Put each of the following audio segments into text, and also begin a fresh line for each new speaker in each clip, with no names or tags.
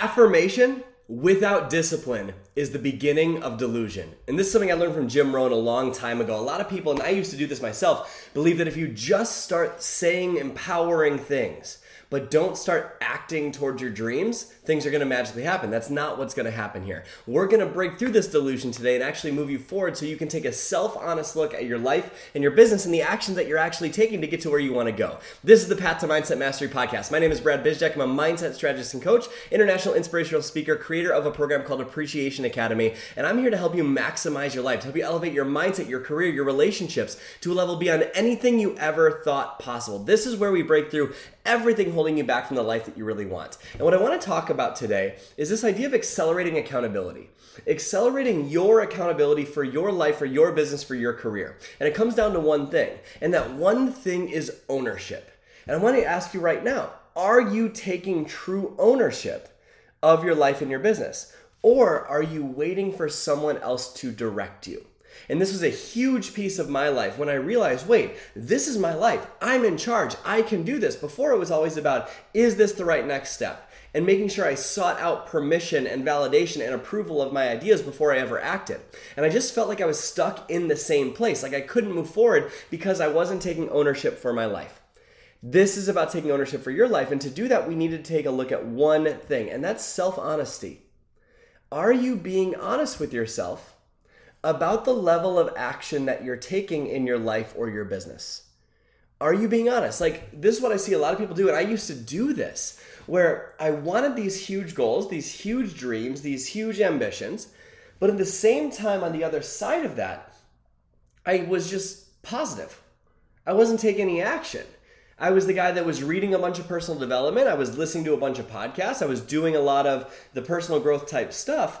Affirmation without discipline is the beginning of delusion. And this is something I learned from Jim Rohn a long time ago. A lot of people, and I used to do this myself, believe that if you just start saying empowering things, but don't start acting towards your dreams, things are going to magically happen. That's not what's going to happen here. We're going to break through this delusion today and actually move you forward so you can take a self honest look at your life and your business and the actions that you're actually taking to get to where you want to go. This is the Path to Mindset Mastery podcast. My name is Brad Bizjack. I'm a mindset strategist and coach, international inspirational speaker, creator of a program called Appreciation Academy, and I'm here to help you maximize your life, to help you elevate your mindset, your career, your relationships to a level beyond anything you ever thought possible. This is where we break through everything holding you back from the life that you really want. And what I want to talk about today is this idea of accelerating accountability. Accelerating your accountability for your life, for your business, for your career. And it comes down to one thing, and that one thing is ownership. And I want to ask you right now are you taking true ownership of your life and your business? Or are you waiting for someone else to direct you? And this was a huge piece of my life when I realized wait, this is my life. I'm in charge. I can do this. Before it was always about is this the right next step? And making sure I sought out permission and validation and approval of my ideas before I ever acted. And I just felt like I was stuck in the same place, like I couldn't move forward because I wasn't taking ownership for my life. This is about taking ownership for your life. And to do that, we need to take a look at one thing, and that's self honesty. Are you being honest with yourself about the level of action that you're taking in your life or your business. Are you being honest? Like, this is what I see a lot of people do, and I used to do this where I wanted these huge goals, these huge dreams, these huge ambitions, but at the same time, on the other side of that, I was just positive. I wasn't taking any action. I was the guy that was reading a bunch of personal development. I was listening to a bunch of podcasts. I was doing a lot of the personal growth type stuff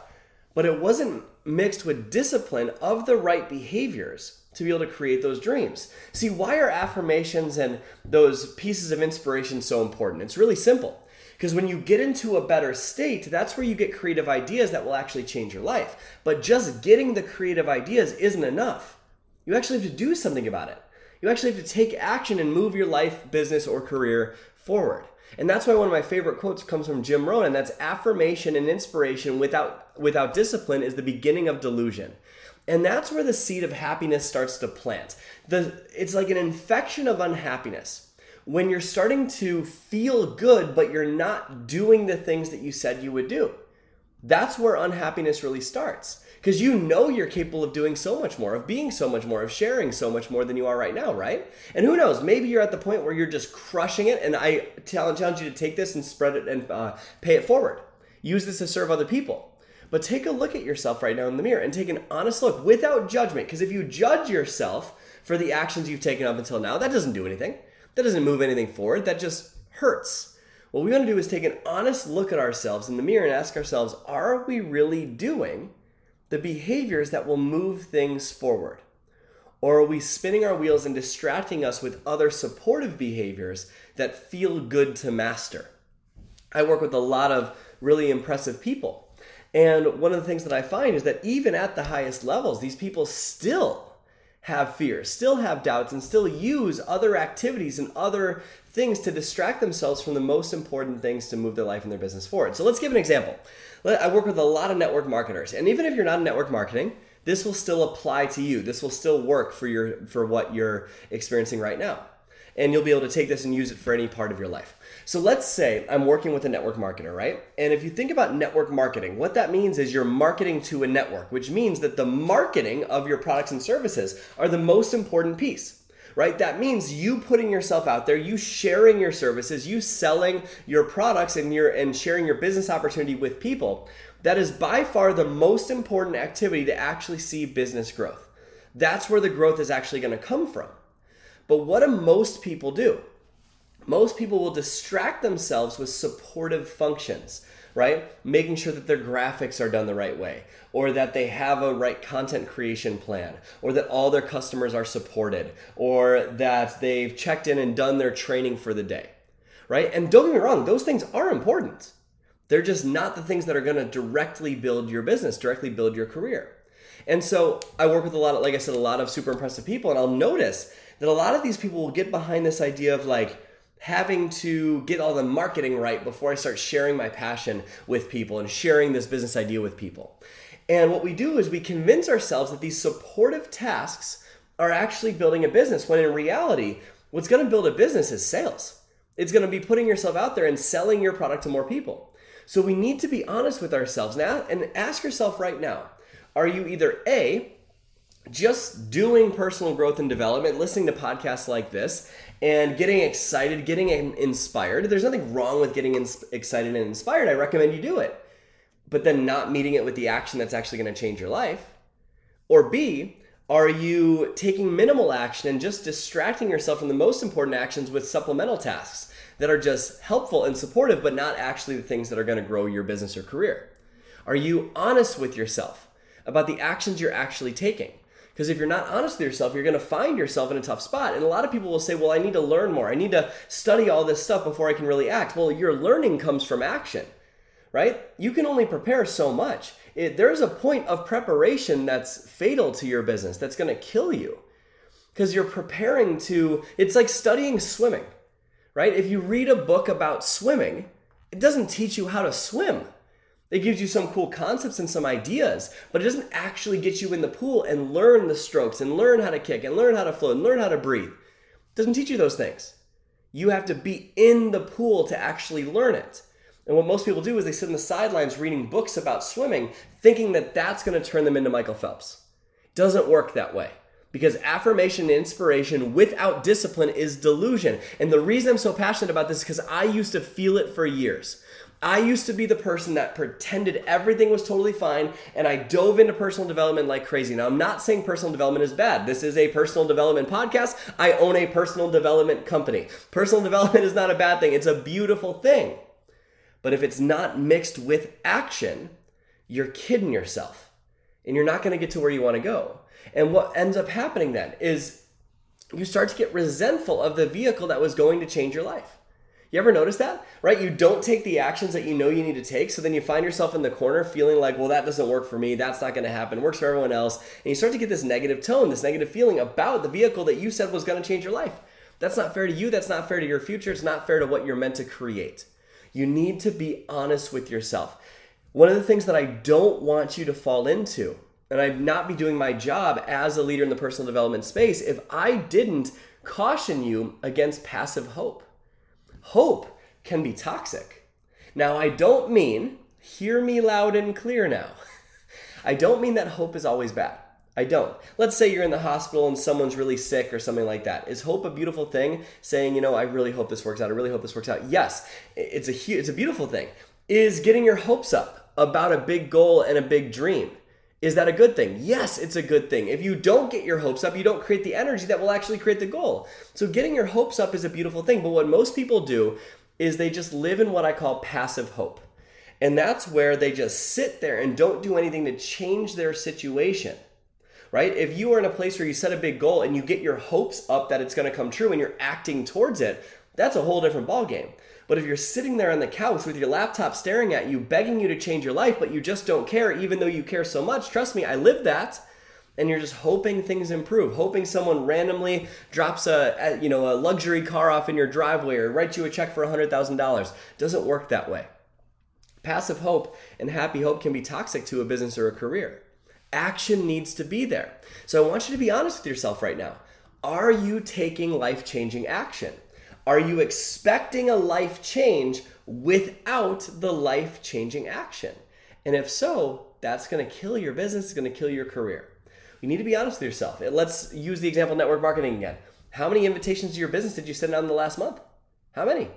but it wasn't mixed with discipline of the right behaviors to be able to create those dreams. See, why are affirmations and those pieces of inspiration so important? It's really simple. Because when you get into a better state, that's where you get creative ideas that will actually change your life. But just getting the creative ideas isn't enough. You actually have to do something about it. You actually have to take action and move your life, business, or career forward. And that's why one of my favorite quotes comes from Jim Rohn, and that's affirmation and inspiration without without discipline is the beginning of delusion. And that's where the seed of happiness starts to plant. The, it's like an infection of unhappiness. When you're starting to feel good, but you're not doing the things that you said you would do. That's where unhappiness really starts because you know you're capable of doing so much more, of being so much more, of sharing so much more than you are right now, right? And who knows, maybe you're at the point where you're just crushing it, and I challenge you to take this and spread it and uh, pay it forward. Use this to serve other people. But take a look at yourself right now in the mirror and take an honest look without judgment. Because if you judge yourself for the actions you've taken up until now, that doesn't do anything. That doesn't move anything forward. That just hurts. What we want to do is take an honest look at ourselves in the mirror and ask ourselves, are we really doing the behaviors that will move things forward? Or are we spinning our wheels and distracting us with other supportive behaviors that feel good to master? I work with a lot of really impressive people. And one of the things that I find is that even at the highest levels, these people still have fears, still have doubts, and still use other activities and other things to distract themselves from the most important things to move their life and their business forward. So let's give an example. I work with a lot of network marketers, and even if you're not in network marketing, this will still apply to you. This will still work for your for what you're experiencing right now. And you'll be able to take this and use it for any part of your life. So let's say I'm working with a network marketer, right? And if you think about network marketing, what that means is you're marketing to a network, which means that the marketing of your products and services are the most important piece right? That means you putting yourself out there, you sharing your services, you selling your products and your and sharing your business opportunity with people. That is by far the most important activity to actually see business growth. That's where the growth is actually going to come from. But what do most people do? Most people will distract themselves with supportive functions right? Making sure that their graphics are done the right way, or that they have a right content creation plan, or that all their customers are supported, or that they've checked in and done their training for the day, right? And don't get me wrong, those things are important. They're just not the things that are going to directly build your business, directly build your career. And so I work with a lot of, like I said, a lot of super impressive people, and I'll notice that a lot of these people will get behind this idea of like, having to get all the marketing right before I start sharing my passion with people and sharing this business idea with people. And what we do is we convince ourselves that these supportive tasks are actually building a business when in reality, what's going to build a business is sales. It's going to be putting yourself out there and selling your product to more people. So we need to be honest with ourselves now and ask yourself right now are you either A, just doing personal growth and development, listening to podcasts like this, and getting excited, getting inspired. There's nothing wrong with getting excited and inspired. I recommend you do it. But then not meeting it with the action that's actually going to change your life. Or B, are you taking minimal action and just distracting yourself from the most important actions with supplemental tasks that are just helpful and supportive, but not actually the things that are going to grow your business or career? Are you honest with yourself about the actions you're actually taking? Because if you're not honest with yourself, you're going to find yourself in a tough spot. And a lot of people will say, well, I need to learn more. I need to study all this stuff before I can really act. Well, your learning comes from action, right? You can only prepare so much. It, there's a point of preparation that's fatal to your business, that's going to kill you. Because you're preparing to, it's like studying swimming, right? If you read a book about swimming, it doesn't teach you how to swim. It gives you some cool concepts and some ideas, but it doesn't actually get you in the pool and learn the strokes and learn how to kick and learn how to float and learn how to breathe. It doesn't teach you those things. You have to be in the pool to actually learn it. And what most people do is they sit on the sidelines reading books about swimming, thinking that that's going to turn them into Michael Phelps. Doesn't work that way because affirmation and inspiration without discipline is delusion. And the reason I'm so passionate about this is because I used to feel it for years. I used to be the person that pretended everything was totally fine and I dove into personal development like crazy. Now, I'm not saying personal development is bad. This is a personal development podcast. I own a personal development company. Personal development is not a bad thing, it's a beautiful thing. But if it's not mixed with action, you're kidding yourself and you're not going to get to where you want to go. And what ends up happening then is you start to get resentful of the vehicle that was going to change your life. You ever notice that? Right? You don't take the actions that you know you need to take, so then you find yourself in the corner feeling like, well, that doesn't work for me. That's not going to happen. It works for everyone else. And you start to get this negative tone, this negative feeling about the vehicle that you said was going to change your life. That's not fair to you. That's not fair to your future. It's not fair to what you're meant to create. You need to be honest with yourself. One of the things that I don't want you to fall into, and I'd not be doing my job as a leader in the personal development space if I didn't caution you against passive hope hope can be toxic. Now, I don't mean, hear me loud and clear now. I don't mean that hope is always bad. I don't. Let's say you're in the hospital and someone's really sick or something like that. Is hope a beautiful thing? Saying, you know, I really hope this works out. I really hope this works out. Yes, it's a huge, it's a beautiful thing. Is getting your hopes up about a big goal and a big dream. Is that a good thing? Yes, it's a good thing. If you don't get your hopes up, you don't create the energy that will actually create the goal. So, getting your hopes up is a beautiful thing. But what most people do is they just live in what I call passive hope. And that's where they just sit there and don't do anything to change their situation. Right? If you are in a place where you set a big goal and you get your hopes up that it's going to come true and you're acting towards it, that's a whole different ballgame. But if you're sitting there on the couch with your laptop staring at you, begging you to change your life, but you just don't care, even though you care so much, trust me, I lived that. And you're just hoping things improve, hoping someone randomly drops a, you know a luxury car off in your driveway or writes you a check for $100,000. Doesn't work that way. Passive hope and happy hope can be toxic to a business or a career. Action needs to be there. So I want you to be honest with yourself right now. Are you taking life changing action? Are you expecting a life change without the life changing action? And if so, that's going to kill your business, it's going to kill your career. You need to be honest with yourself. Let's use the example network marketing again. How many invitations to your business did you send out in the last month? How many?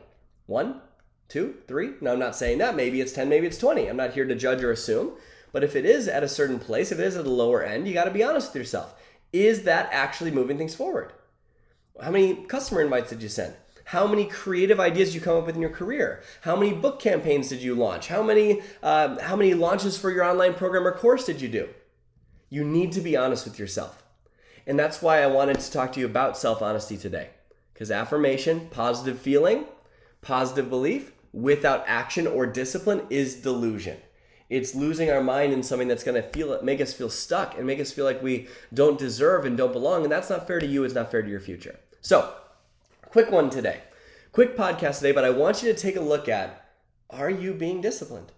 One, two, three? No, I'm not saying that. Maybe it's 10, maybe it's 20. I'm not here to judge or assume. But if it is at a certain place, if it is at the lower end, you got to be honest with yourself. Is that actually moving things forward? How many customer invites did you send? How many creative ideas you come up with in your career? How many book campaigns did you launch? How many uh, how many launches for your online program or course did you do? You need to be honest with yourself, and that's why I wanted to talk to you about self honesty today. Because affirmation, positive feeling, positive belief without action or discipline is delusion. It's losing our mind in something that's going to feel make us feel stuck and make us feel like we don't deserve and don't belong, and that's not fair to you. It's not fair to your future. So Quick one today. Quick podcast today, but I want you to take a look at are you being disciplined?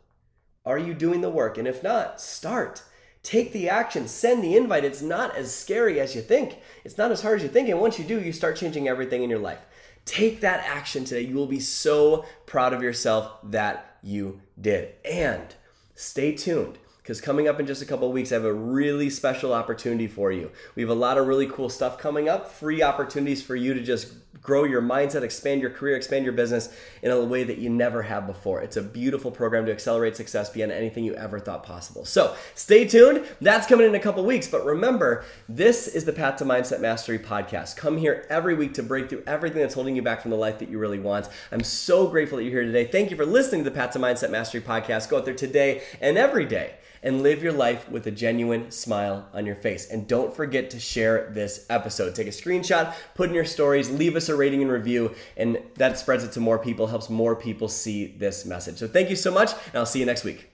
Are you doing the work? And if not, start. Take the action, send the invite. It's not as scary as you think. It's not as hard as you think. And once you do, you start changing everything in your life. Take that action today. You will be so proud of yourself that you did. And stay tuned because coming up in just a couple weeks, I have a really special opportunity for you. We have a lot of really cool stuff coming up, free opportunities for you to just grow your mindset, expand your career, expand your business in a way that you never have before. It's a beautiful program to accelerate success beyond anything you ever thought possible. So stay tuned. That's coming in a couple weeks. But remember, this is the Path to Mindset Mastery podcast. Come here every week to break through everything that's holding you back from the life that you really want. I'm so grateful that you're here today. Thank you for listening to the Path to Mindset Mastery podcast. Go out there today and every day and live your life with a genuine smile on your face. And don't forget to share this episode. Take a screenshot, put in your stories, leave us a rating and review, and that spreads it to more people, helps more people see this message. So thank you so much, and I'll see you next week.